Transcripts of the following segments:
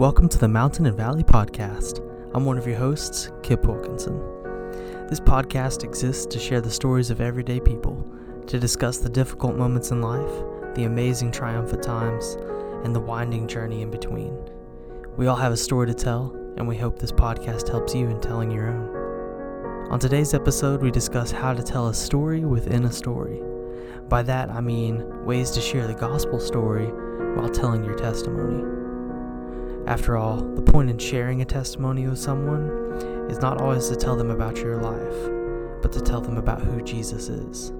Welcome to the Mountain and Valley Podcast. I'm one of your hosts, Kip Wilkinson. This podcast exists to share the stories of everyday people, to discuss the difficult moments in life, the amazing triumphant times, and the winding journey in between. We all have a story to tell, and we hope this podcast helps you in telling your own. On today's episode, we discuss how to tell a story within a story. By that, I mean ways to share the gospel story while telling your testimony. After all, the point in sharing a testimony with someone is not always to tell them about your life, but to tell them about who Jesus is.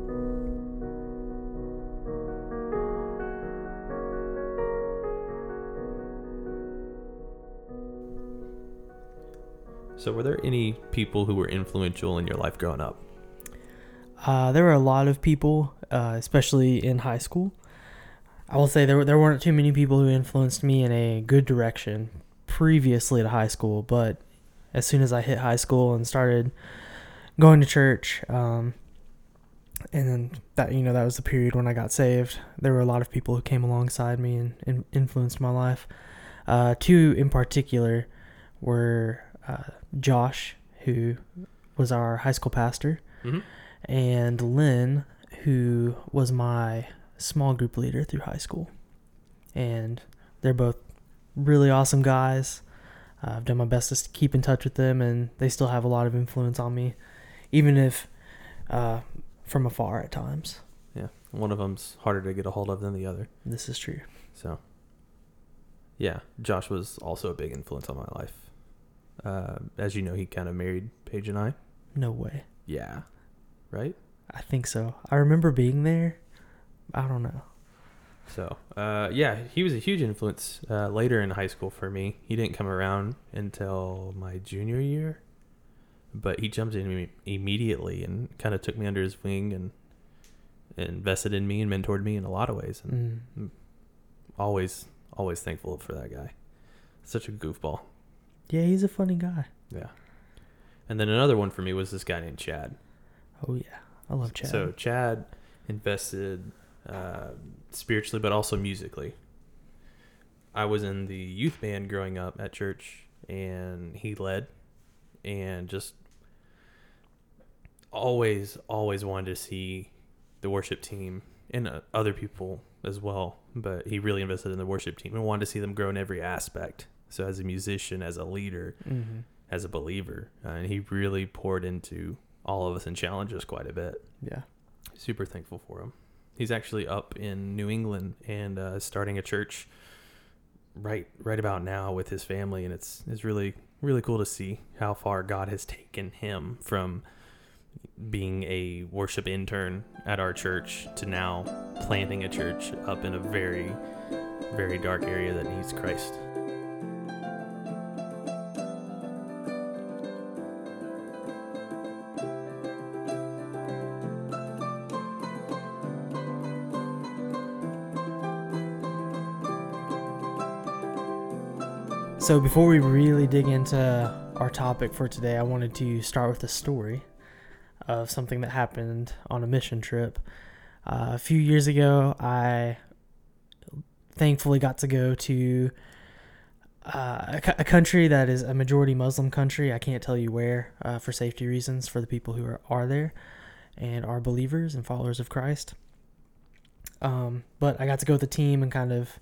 So, were there any people who were influential in your life growing up? Uh, there were a lot of people, uh, especially in high school. I will say there there weren't too many people who influenced me in a good direction previously to high school, but as soon as I hit high school and started going to church, um, and then that you know that was the period when I got saved. There were a lot of people who came alongside me and, and influenced my life. Uh, two in particular were uh, Josh, who was our high school pastor, mm-hmm. and Lynn, who was my small group leader through high school. And they're both really awesome guys. Uh, I've done my best to keep in touch with them, and they still have a lot of influence on me, even if uh, from afar at times. Yeah, one of them's harder to get a hold of than the other. This is true. So, yeah, Josh was also a big influence on my life. Uh, as you know, he kind of married Paige and I. No way. Yeah. Right? I think so. I remember being there I don't know. So, uh, yeah, he was a huge influence uh, later in high school for me. He didn't come around until my junior year, but he jumped in immediately and kind of took me under his wing and, invested in me and mentored me in a lot of ways. And mm. always, always thankful for that guy. Such a goofball. Yeah, he's a funny guy. Yeah. And then another one for me was this guy named Chad. Oh yeah, I love Chad. So Chad invested uh, spiritually, but also musically. I was in the youth band growing up at church, and he led, and just always, always wanted to see the worship team and uh, other people as well. But he really invested in the worship team and wanted to see them grow in every aspect. So, as a musician, as a leader, mm-hmm. as a believer, uh, and he really poured into all of us and challenged us quite a bit. Yeah, super thankful for him he's actually up in New England and uh, starting a church right right about now with his family, and it's it's really really cool to see how far God has taken him from being a worship intern at our church to now planting a church up in a very very dark area that needs Christ. So, before we really dig into our topic for today, I wanted to start with a story of something that happened on a mission trip. Uh, a few years ago, I thankfully got to go to uh, a, country that is a majority Muslim country. I can't tell you where uh, for safety reasons for the people who are, are there and are believers and followers of Christ. Um, but I got to go with the team and kind of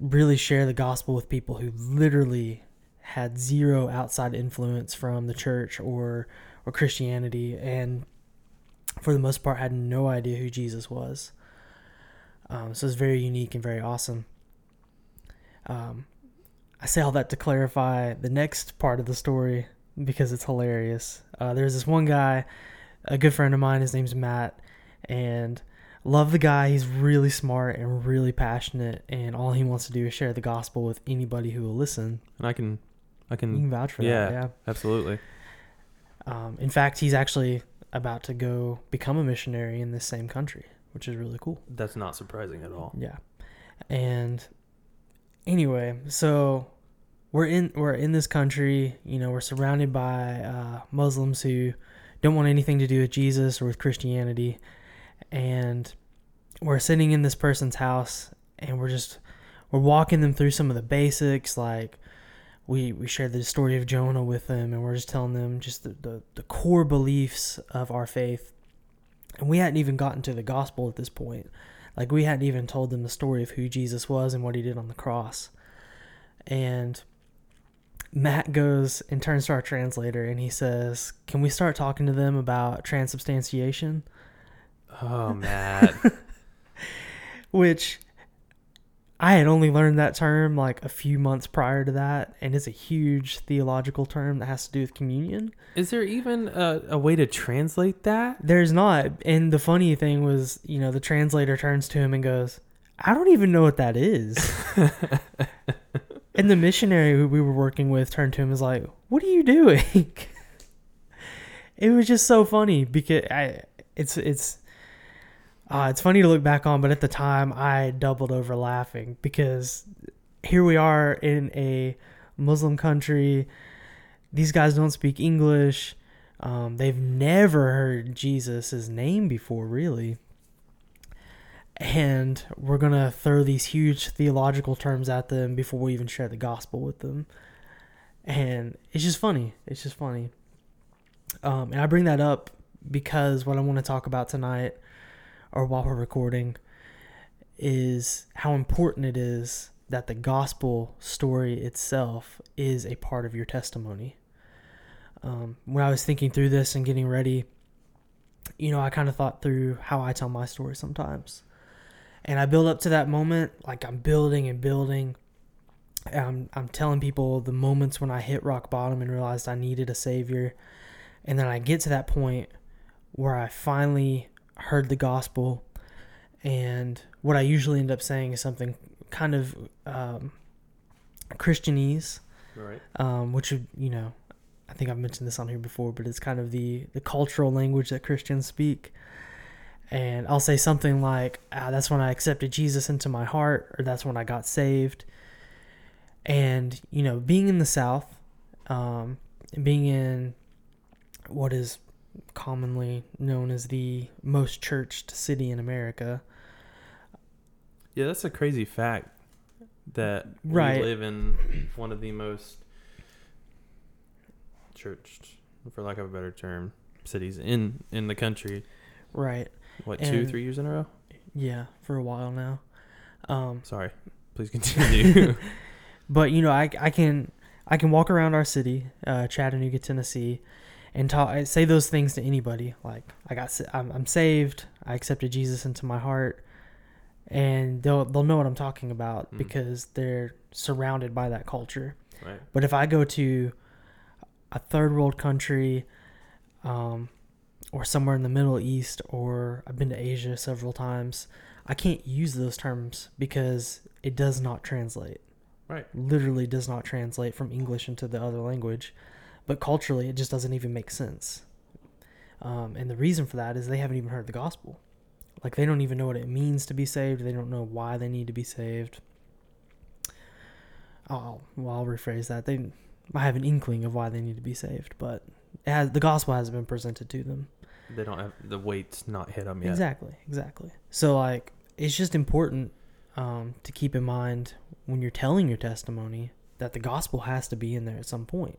really share the gospel with people who literally had zero outside influence from the church or or Christianity and for the most part had no idea who Jesus was. Um, so it's very unique and very awesome. Um, I say all that to clarify the next part of the story because it's hilarious. Uh, there's this one guy, a good friend of mine. His name's Matt, and love the guy. He's really smart and really passionate, and all he wants to do is share the gospel with anybody who will listen. And I can, I can, can vouch for yeah, that. Yeah, absolutely. Um, in fact, he's actually about to go become a missionary in this same country, which is really cool. That's not surprising at all. Yeah, and anyway, so we're in we're in this country. You know, we're surrounded by uh, Muslims who don't want anything to do with Jesus or with Christianity and we're sitting in this person's house and we're just we're walking them through some of the basics like we we shared the story of jonah with them and we're just telling them just the, the, the core beliefs of our faith. And we hadn't even gotten to the gospel at this point. Like we hadn't even told them the story of who jesus was and what he did on the cross. And matt goes and turns to our translator and he says can we start talking to them about transubstantiation Oh, Matt. which I had only learned that term like a few months prior to that, and it's a huge theological term that has to do with communion. Is there even a, a way to translate that? There's not, and the funny thing was, you know, the translator turns to him and goes, "I don't even know what that is." and the missionary who we were working with turned to him and was like, "What are you doing?" it was just so funny because I, it's it's uh, it's funny to look back on, but at the time I doubled over laughing because here we are in a Muslim country. These guys don't speak English. Um, they've never heard Jesus' name before, really. And we're going to throw these huge theological terms at them before we even share the gospel with them. And it's just funny. It's just funny. Um, and I bring that up because what I want to talk about tonight or while we're recording is how important it is that the gospel story itself is a part of your testimony. Um, when I was thinking through this and getting ready, you know, I kind of thought through how I tell my story sometimes. And I build up to that moment, like I'm building and building. I'm, I'm telling people the moments when I hit rock bottom and realized I needed a savior. And then I get to that point where I finally heard the gospel, and what I usually end up saying is something kind of um, Christianese, Right. um, which would you know, I think I've mentioned this on here before, but it's kind of the the cultural language that Christians speak. And I'll say something like, ah, "That's when I accepted Jesus into my heart," or "That's when I got saved." And you know, being in the South, um, being in what is commonly known as the most churched city in America. Yeah, that's a crazy fact that Right. we live in one of the most churched, for lack of a better term, cities in in the country. Right. What two, And- three years in a row? Yeah, for a while now. Um, Sorry, please continue. but you know, I, I can I can walk around our city, uh, Chattanooga, Tennessee, and talk say those things to anybody. Like I got I'm, I'm saved. I accepted Jesus into my heart, and they'll they'll know what I'm talking about Mm. because they're surrounded by that culture. right. But if I go to a third world country, um, or somewhere in the Middle East, or I've been to Asia several times, I can't use those terms because it does not translate. Right. Literally does not translate from English into the other language. But culturally, it just doesn't even make sense. Um, and the reason for that is they haven't even heard the gospel. Like, they don't even know what it means to be saved. They don't know why they need to be saved. Oh, well, I'll rephrase that. They I have an inkling of why they need to be saved, but it has, the gospel hasn't been presented to them. They don't have the weight's not hit them yet. Exactly, exactly. So like, it's just important um, to keep in mind when you're telling your testimony that the gospel has to be in there at some point.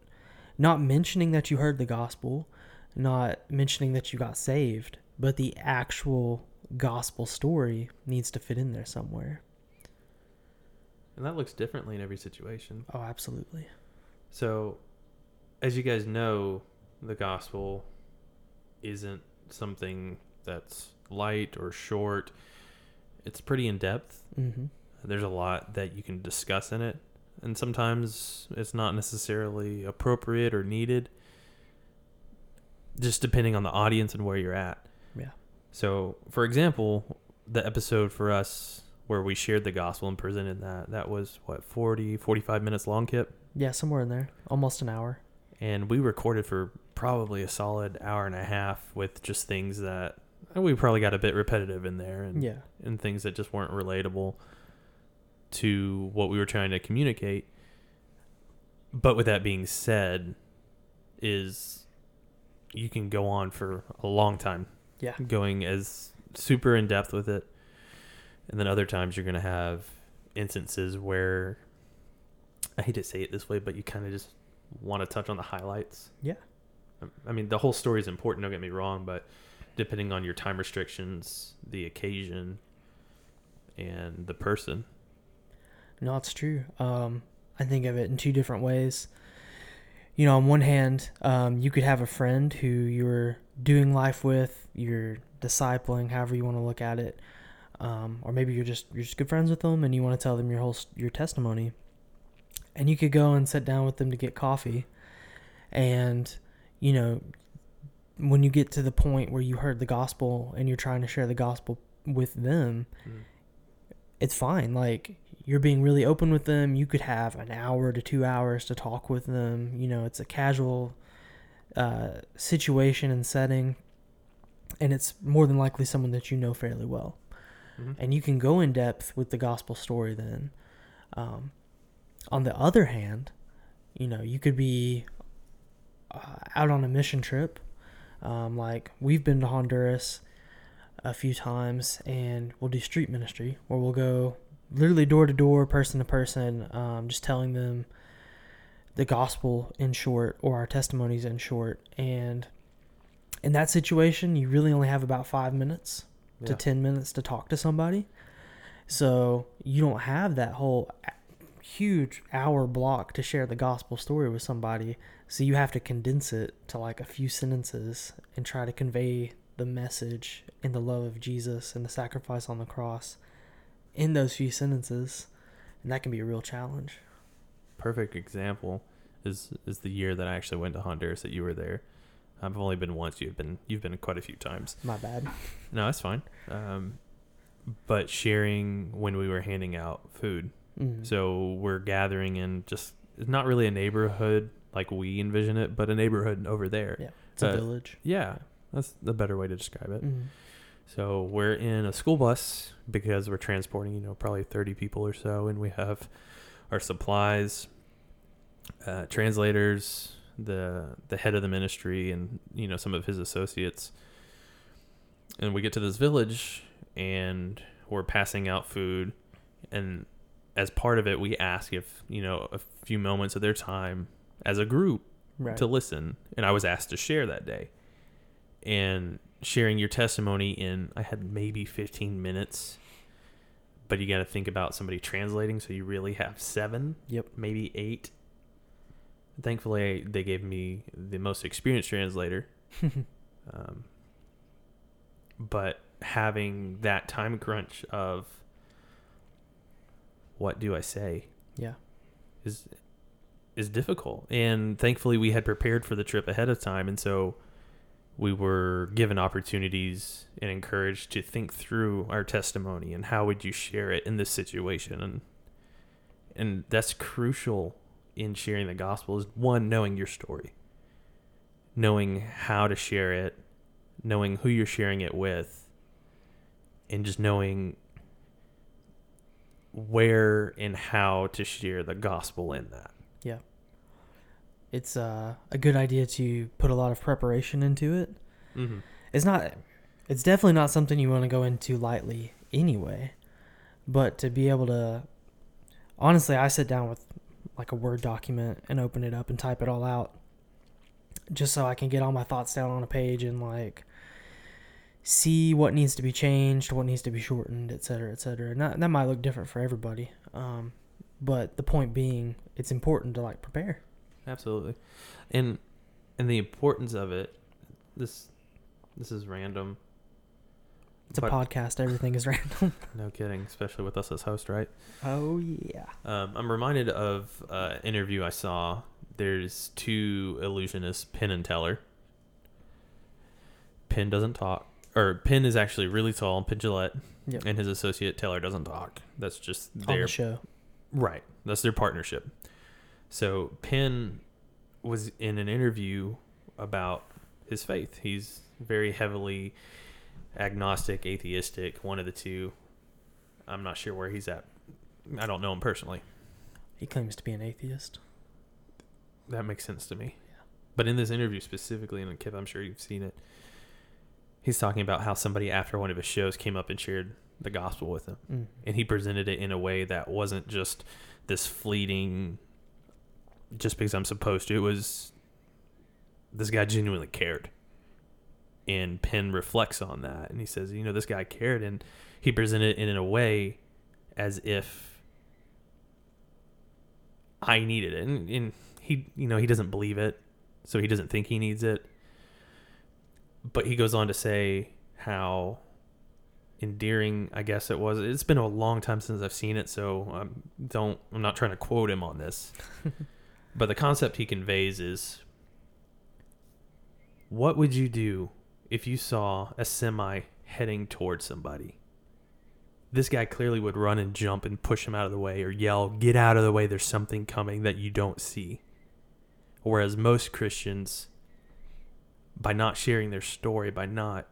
Not mentioning that you heard the gospel, not mentioning that you got saved, but the actual gospel story needs to fit in there somewhere. And that looks differently in every situation. Oh, absolutely. So, as you guys know, the gospel isn't something that's light or short. It's pretty in depth. Mm-hmm. There's a lot that you can discuss in it, and sometimes it's not necessarily appropriate or needed, just depending on the audience and where you're at. Yeah. So, for example, the episode for us where we shared the gospel and presented that, that was what, 40, 45 minutes long, Kip? Yeah, somewhere in there, almost an hour. and we recorded for probably a solid hour and a half with just things that we probably got a bit repetitive in there and Yeah. and things that just weren't relatable to what we were trying to communicate. But with that being said, is you can go on for a long time Yeah. going as super in depth with it. And then other times you're going to have instances where I hate to say it this way, but you kind of just want to touch on the highlights. Yeah. Um, I mean, the whole story is important. Don't get me wrong, but depending on your time restrictions, the occasion, and the person. No, it's true. Um, I think of it in two different ways. You know, on one hand, um, you could have a friend who you're doing life with, you're discipling, however you want to look at it, um, or maybe you're just you're just good friends with them, and you want to tell them your whole your testimony, and you could go and sit down with them to get coffee, and you know, when you get to the point where you heard the gospel and you're trying to share the gospel with them, it's fine. Like you're being really open with them. You could have an hour to two hours to talk with them. You know, it's a casual uh, situation and setting, and it's more than likely someone that you know fairly well. Mhm. And you can go in depth with the gospel story then. Um, on the other hand, you know, you could be uh, out on a mission trip. Um, like we've been to Honduras a few times and we'll do street ministry where we'll go literally door to door, person to person, um, just telling them the gospel in short or our testimonies in short. And in that situation, you really only have about five minutes to 10 minutes to talk to somebody. So you don't have that whole huge hour block to share the gospel story with somebody. So you have to condense it to like a few sentences and try to convey the message and the love of Jesus and the sacrifice on the cross in those few sentences. And that can be a real challenge. perfect example is is the year that I actually went to Honduras that you were there. I've only been once. You've been you've been quite a few times. My bad. No, that's fine. Um, but sharing when we were handing out food. Mm. So we're gathering in just it's not really a neighborhood like we envision it, but a neighborhood over there. Yeah. It's a uh, village. Yeah, that's the better way to describe it. Mm. So we're in a school bus because we're transporting, you know, probably 30 people or so, and we have our supplies, uh, translators, the the head of the ministry, and you know some of his associates. And we get to this village, and we're passing out food, and as part of it, we ask if you know a few moments of their time as a group Right. to listen and i was asked to share that day and sharing your testimony in i had maybe 15 minutes but you got to think about somebody translating so you really have seven Yep. maybe eight thankfully they gave me the most experienced translator um, but having that time crunch of what do i say yeah. is is difficult. And thankfully we had prepared for the trip ahead of time and so we were given opportunities and encouraged to think through our testimony and how would you share it in this situation and and that's crucial in sharing the gospel is one knowing your story knowing how to share it knowing who you're sharing it with and just knowing where and how to share the gospel in that. It's uh, a good idea to put a lot of preparation into it. Mm-hmm. It's not. It's definitely not something you want to go into lightly anyway. But to be able to, honestly, I sit down with like a Word document and open it up and type it all out, just so I can get all my thoughts down on a page and like see what needs to be changed, what needs to be shortened, et cetera, et cetera. And that, that might look different for everybody. Um, but the point being, it's important to like prepare. Absolutely. And and the importance of it this this is random. It's a podcast. Everything is random. No kidding, especially with us as host, right? Oh yeah. Um, I'm reminded of uh, an interview I saw. There's two illusionists, Penn and Teller. Penn doesn't talk, or Penn is actually really tall, Penn Jillette, Yep. and his associate Teller doesn't talk. That's just On their the show. Right. That's their partnership. So Penn was in an interview about his faith. He's very heavily agnostic, atheistic, one of the two. I'm not sure where he's at. I don't know him personally. He claims to be an atheist. That makes sense to me. But in this interview specifically, and Kip, I'm sure you've seen it, he's talking about how somebody after one of his shows came up and shared the gospel with him. Mm. And he presented it in a way that wasn't just this fleeting, just because I'm supposed to. It was, this guy genuinely cared. And Penn reflects on that. And he says, you know, this guy cared. And he presented it in a way as if I needed it. And, and he, you know, he doesn't believe it. So he doesn't think he needs it. But he goes on to say how endearing I guess it was. It's been a long time since I've seen it, so I don't. I'm not trying to quote him on this, but the concept he conveys is: What would you do if you saw a semi heading towards somebody? This guy clearly would run and jump and push him out of the way or yell, "Get out of the way! There's something coming that you don't see." Whereas most Christians, by not sharing their story, by not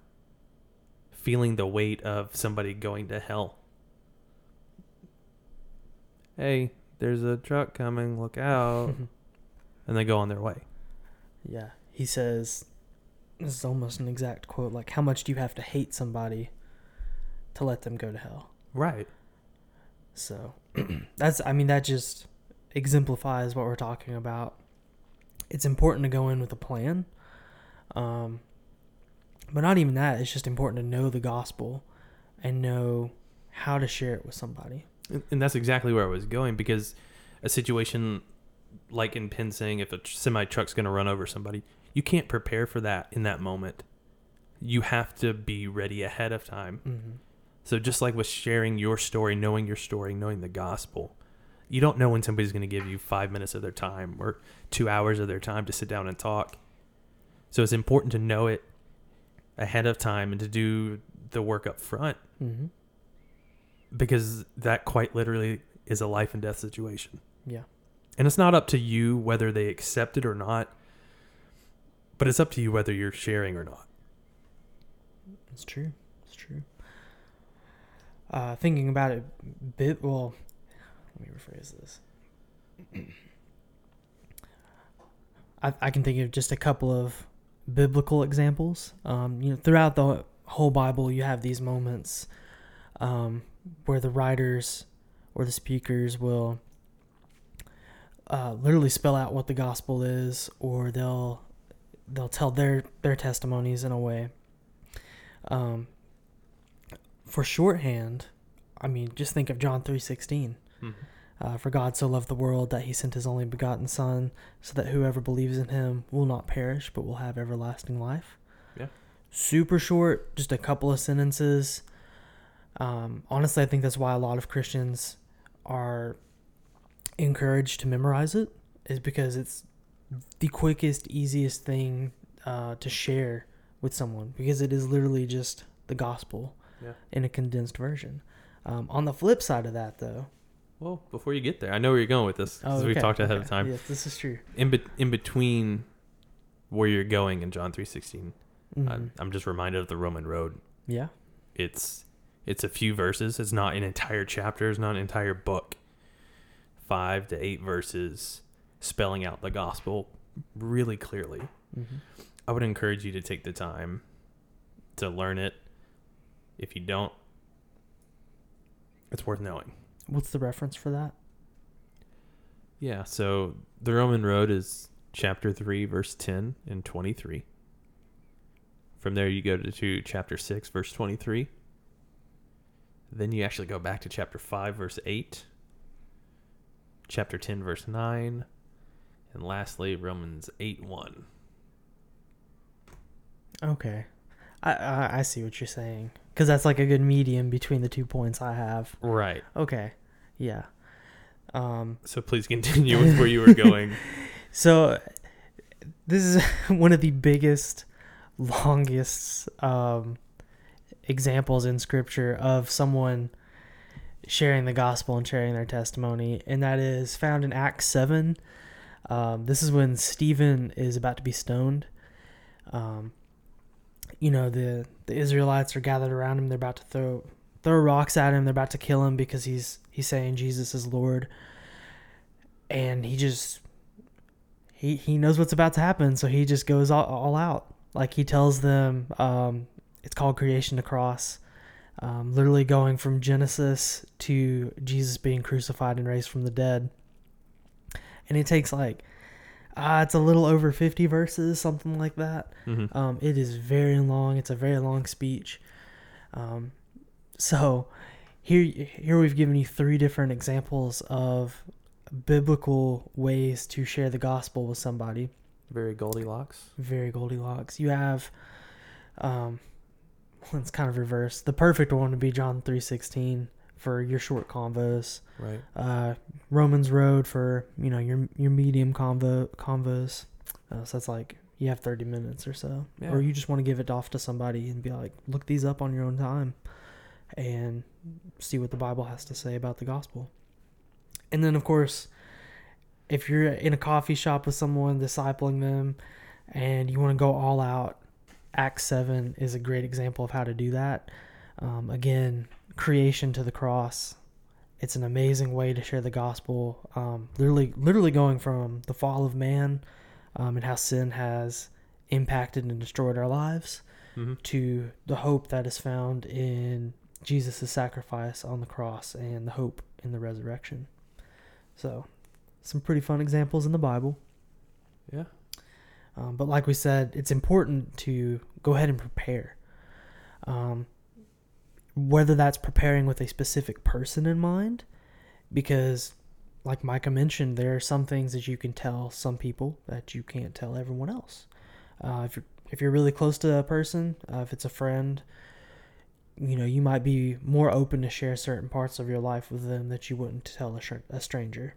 feeling the weight of somebody going to hell. Hey, there's a truck coming, look out. and they go on their way. yeah. He says, this is almost an exact quote like, how much do you have to hate somebody to let them go to hell? Right. So that's, I mean, that just exemplifies what we're talking about. It's important to go in with a plan. Um, but not even that. It's just important to know the gospel and know how to share it with somebody. And- that's exactly where I was going because a situation like in Penn saying if a semi truck's going to run over somebody, you can't prepare for that in that moment. You have to be ready ahead of time. Mm-hmm. So just like with sharing your story, knowing your story, knowing the gospel, you don't know when somebody's going to give you five minutes of their time or two hours of their time to sit down and talk. So it's important to know it ahead of time and to do the work up front Mm-hmm. Because that quite literally is a life and death situation. Yeah. And it's not up to you whether they accept it or not, but it's up to you whether you're sharing or not. It's true. It's true. Uh, thinking about it, a bit well. Let me rephrase this. I I can think of just a couple of biblical examples. Um, you know, throughout the whole Bible, you have these moments um, where the writers or the speakers will uh, literally spell out what the gospel is, or they'll they'll tell their their testimonies in a way. Um, for shorthand, I mean, just think of John three sixteen. Uh, for God so loved the world that he sent his only begotten Son, so that whoever believes in him will not perish, but will have everlasting life. Yeah. Super short, just a couple of sentences. Um, honestly, I think that's why a lot of Christians are encouraged to memorize it, is because it's the quickest, easiest thing uh, to share with someone, because it is literally just the gospel Yeah. in a condensed version. Um, on the flip side of that, though, Well, before you get there, I know where you're going with this because we Oh, okay, talked ahead okay. of time. Yes, this is true. In be- in between where you're going in John three sixteen, Mhm. I'm, I'm just reminded of the Roman road. yeah. It's it's a few verses. It's not an entire chapter. It's not an entire book. Five to eight verses spelling out the gospel really clearly. hmm I would encourage you to take the time to learn it. If you don't, it's worth knowing. What's the reference for that? Yeah, so the Roman road is chapter 3, verse 10 and 23. From there, you go to, to chapter 6, verse 23. Then you actually go back to chapter 5, verse 8, chapter 10, verse 9, and lastly, Romans 8, 1. Okay, I I, I see what you're saying because that's like a good medium between the two points I have. Right. Okay, yeah. Um, So please continue with where you were going. so this is one of the biggest, longest um, examples in Scripture of someone sharing the gospel and sharing their testimony, and that is found in Acts seven. Um, this is when Stephen is about to be stoned. Um, you know the the Israelites are gathered around him. They're about to throw throw rocks at him. They're about to kill him because he's he's saying Jesus is Lord, and he just he he knows what's about to happen, so he just goes all, all out. Like he tells them, um, it's called creation to cross. um, literally going from Genesis to Jesus being crucified and raised from the dead. And it takes like, uh, it's a little over 50 verses, something like that. Mm-hmm. Um, it is very long. It's a very long speech. Um, so here, here we've given you three different examples of biblical ways to share the gospel with somebody. Very Goldilocks. Very Goldilocks. You have, um, it's kind of reversed. The perfect one would be John three sixteen for your short convos. Right. Uh, Romans Road for you know your your medium convo convos. Uh, so that's like you have thirty minutes or so, Yeah. or you just want to give it off to somebody and be like, look these up on your own time, and see what the Bible has to say about the gospel. And then of course, if you're in a coffee shop with someone discipling them, and you want to go all out, Acts seven is a great example of how to do that. Um, again, creation to the cross it's an amazing way to share the gospel. Um, literally, literally going from the fall of man um, and how sin has impacted and destroyed our lives Mm-hmm. to the hope that is found in Jesus' sacrifice on the cross and the hope in the resurrection. So, some pretty fun examples in the Bible. Yeah. Um, but like we said, it's important to go ahead and prepare. Um, whether that's preparing with a specific person in mind, because, like Micah mentioned, there are some things that you can tell some people that you can't tell everyone else. Uh, if you're if you're really close to a person, uh, if it's a friend, you know you might be more open to share certain parts of your life with them that you wouldn't tell a, sh- a stranger.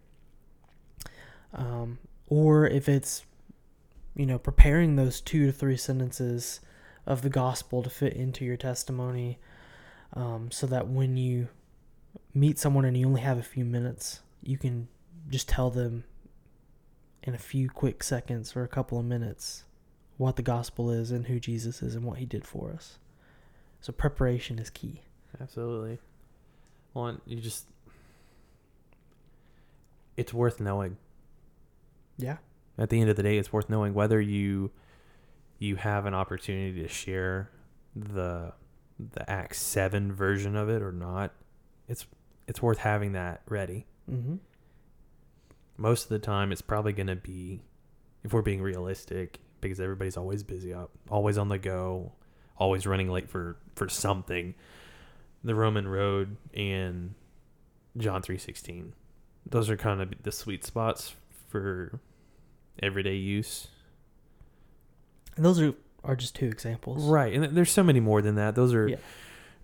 Um, or if it's you know, preparing those two to three sentences of the gospel to fit into your testimony um, so that when you meet someone and you only have a few minutes, you can just tell them in a few quick seconds or a couple of minutes what the gospel is and who Jesus is and what he did for us. So preparation is key. Absolutely. Well, you just. It's worth knowing. Yeah. At the end of the day, it's worth knowing whether you you have an opportunity to share the the Act Seven version of it or not. It's it's worth having that ready. Mm-hmm. Most of the time, it's probably going to be, if we're being realistic, because everybody's always busy up, always on the go, always running late for for something. The Roman Road and John three sixteen, those are kind of the sweet spots for everyday use. And those are, are just two examples. Right, and there's so many more than that. Those are Yeah.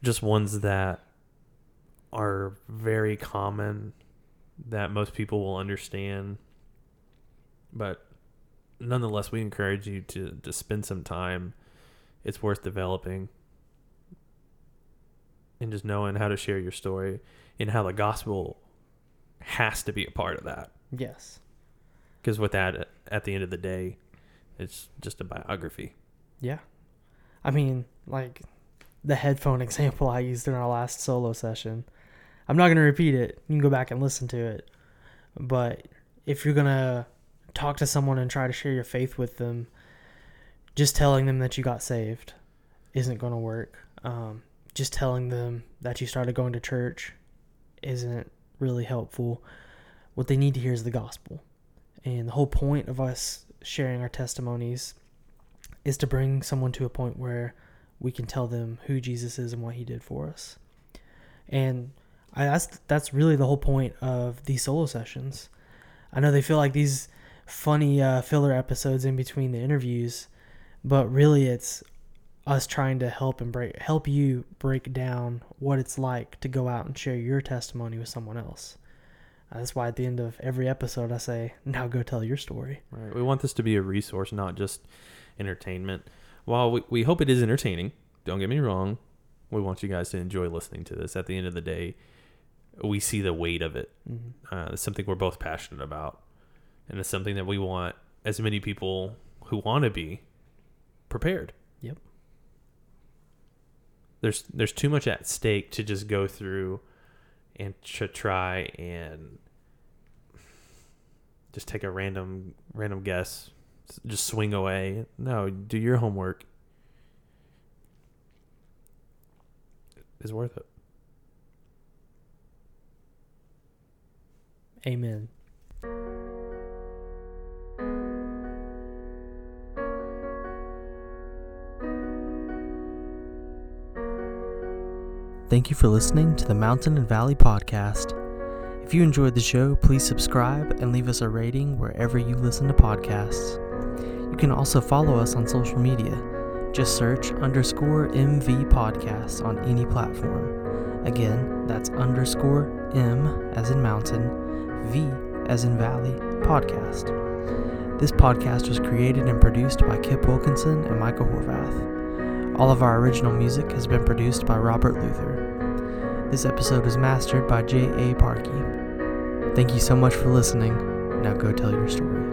just ones that are very common that most people will understand. But nonetheless, we encourage you to to spend some time. It's worth developing and just knowing how to share your story and how the gospel has to be a part of that. Yes. Because with that, at the end of the day, it's just a biography. Yeah. I mean, like the headphone example I used in our last solo session. I'm not going to repeat it. You can go back and listen to it. But if you're going to talk to someone and try to share your faith with them, just telling them that you got saved isn't going to work. Um, just telling them that you started going to church isn't really helpful. What they need to hear is the gospel. And the whole point of us sharing our testimonies is to bring someone to a point where we can tell them who Jesus is and what he did for us. And I, that's that's really the whole point of these solo sessions. I know they feel like these funny uh, filler episodes in between the interviews, but really it's us trying to help and break help you break down what it's like to go out and share your testimony with someone else. That's why at the end of every episode I say, "Now go tell your story." Right. We want this to be a resource, not just entertainment. While we, we hope it is entertaining, don't get me wrong, we want you guys to enjoy listening to this. At the end of the day, we see the weight of it. Mm-hmm. Uh, it's something we're both passionate about, and it's something that we want as many people who want to be prepared. Yep. There's there's too much at stake to just go through and to try and just take a random random guess, just swing away. No, do your homework. is worth it. Amen. Thank you for listening to the Mountain and Valley Podcast. If you enjoyed the show, please subscribe and leave us a rating wherever you listen to podcasts. You can also follow us on social media. Just search underscore MV Podcast on any platform. Again, that's underscore M as in mountain, V as in valley, podcast. This podcast was created and produced by Kip Wilkinson and Michael Horvath. All of our original music has been produced by Robert Luther. This episode was mastered by J.A. Parkey. Thank you so much for listening. Now go tell your story.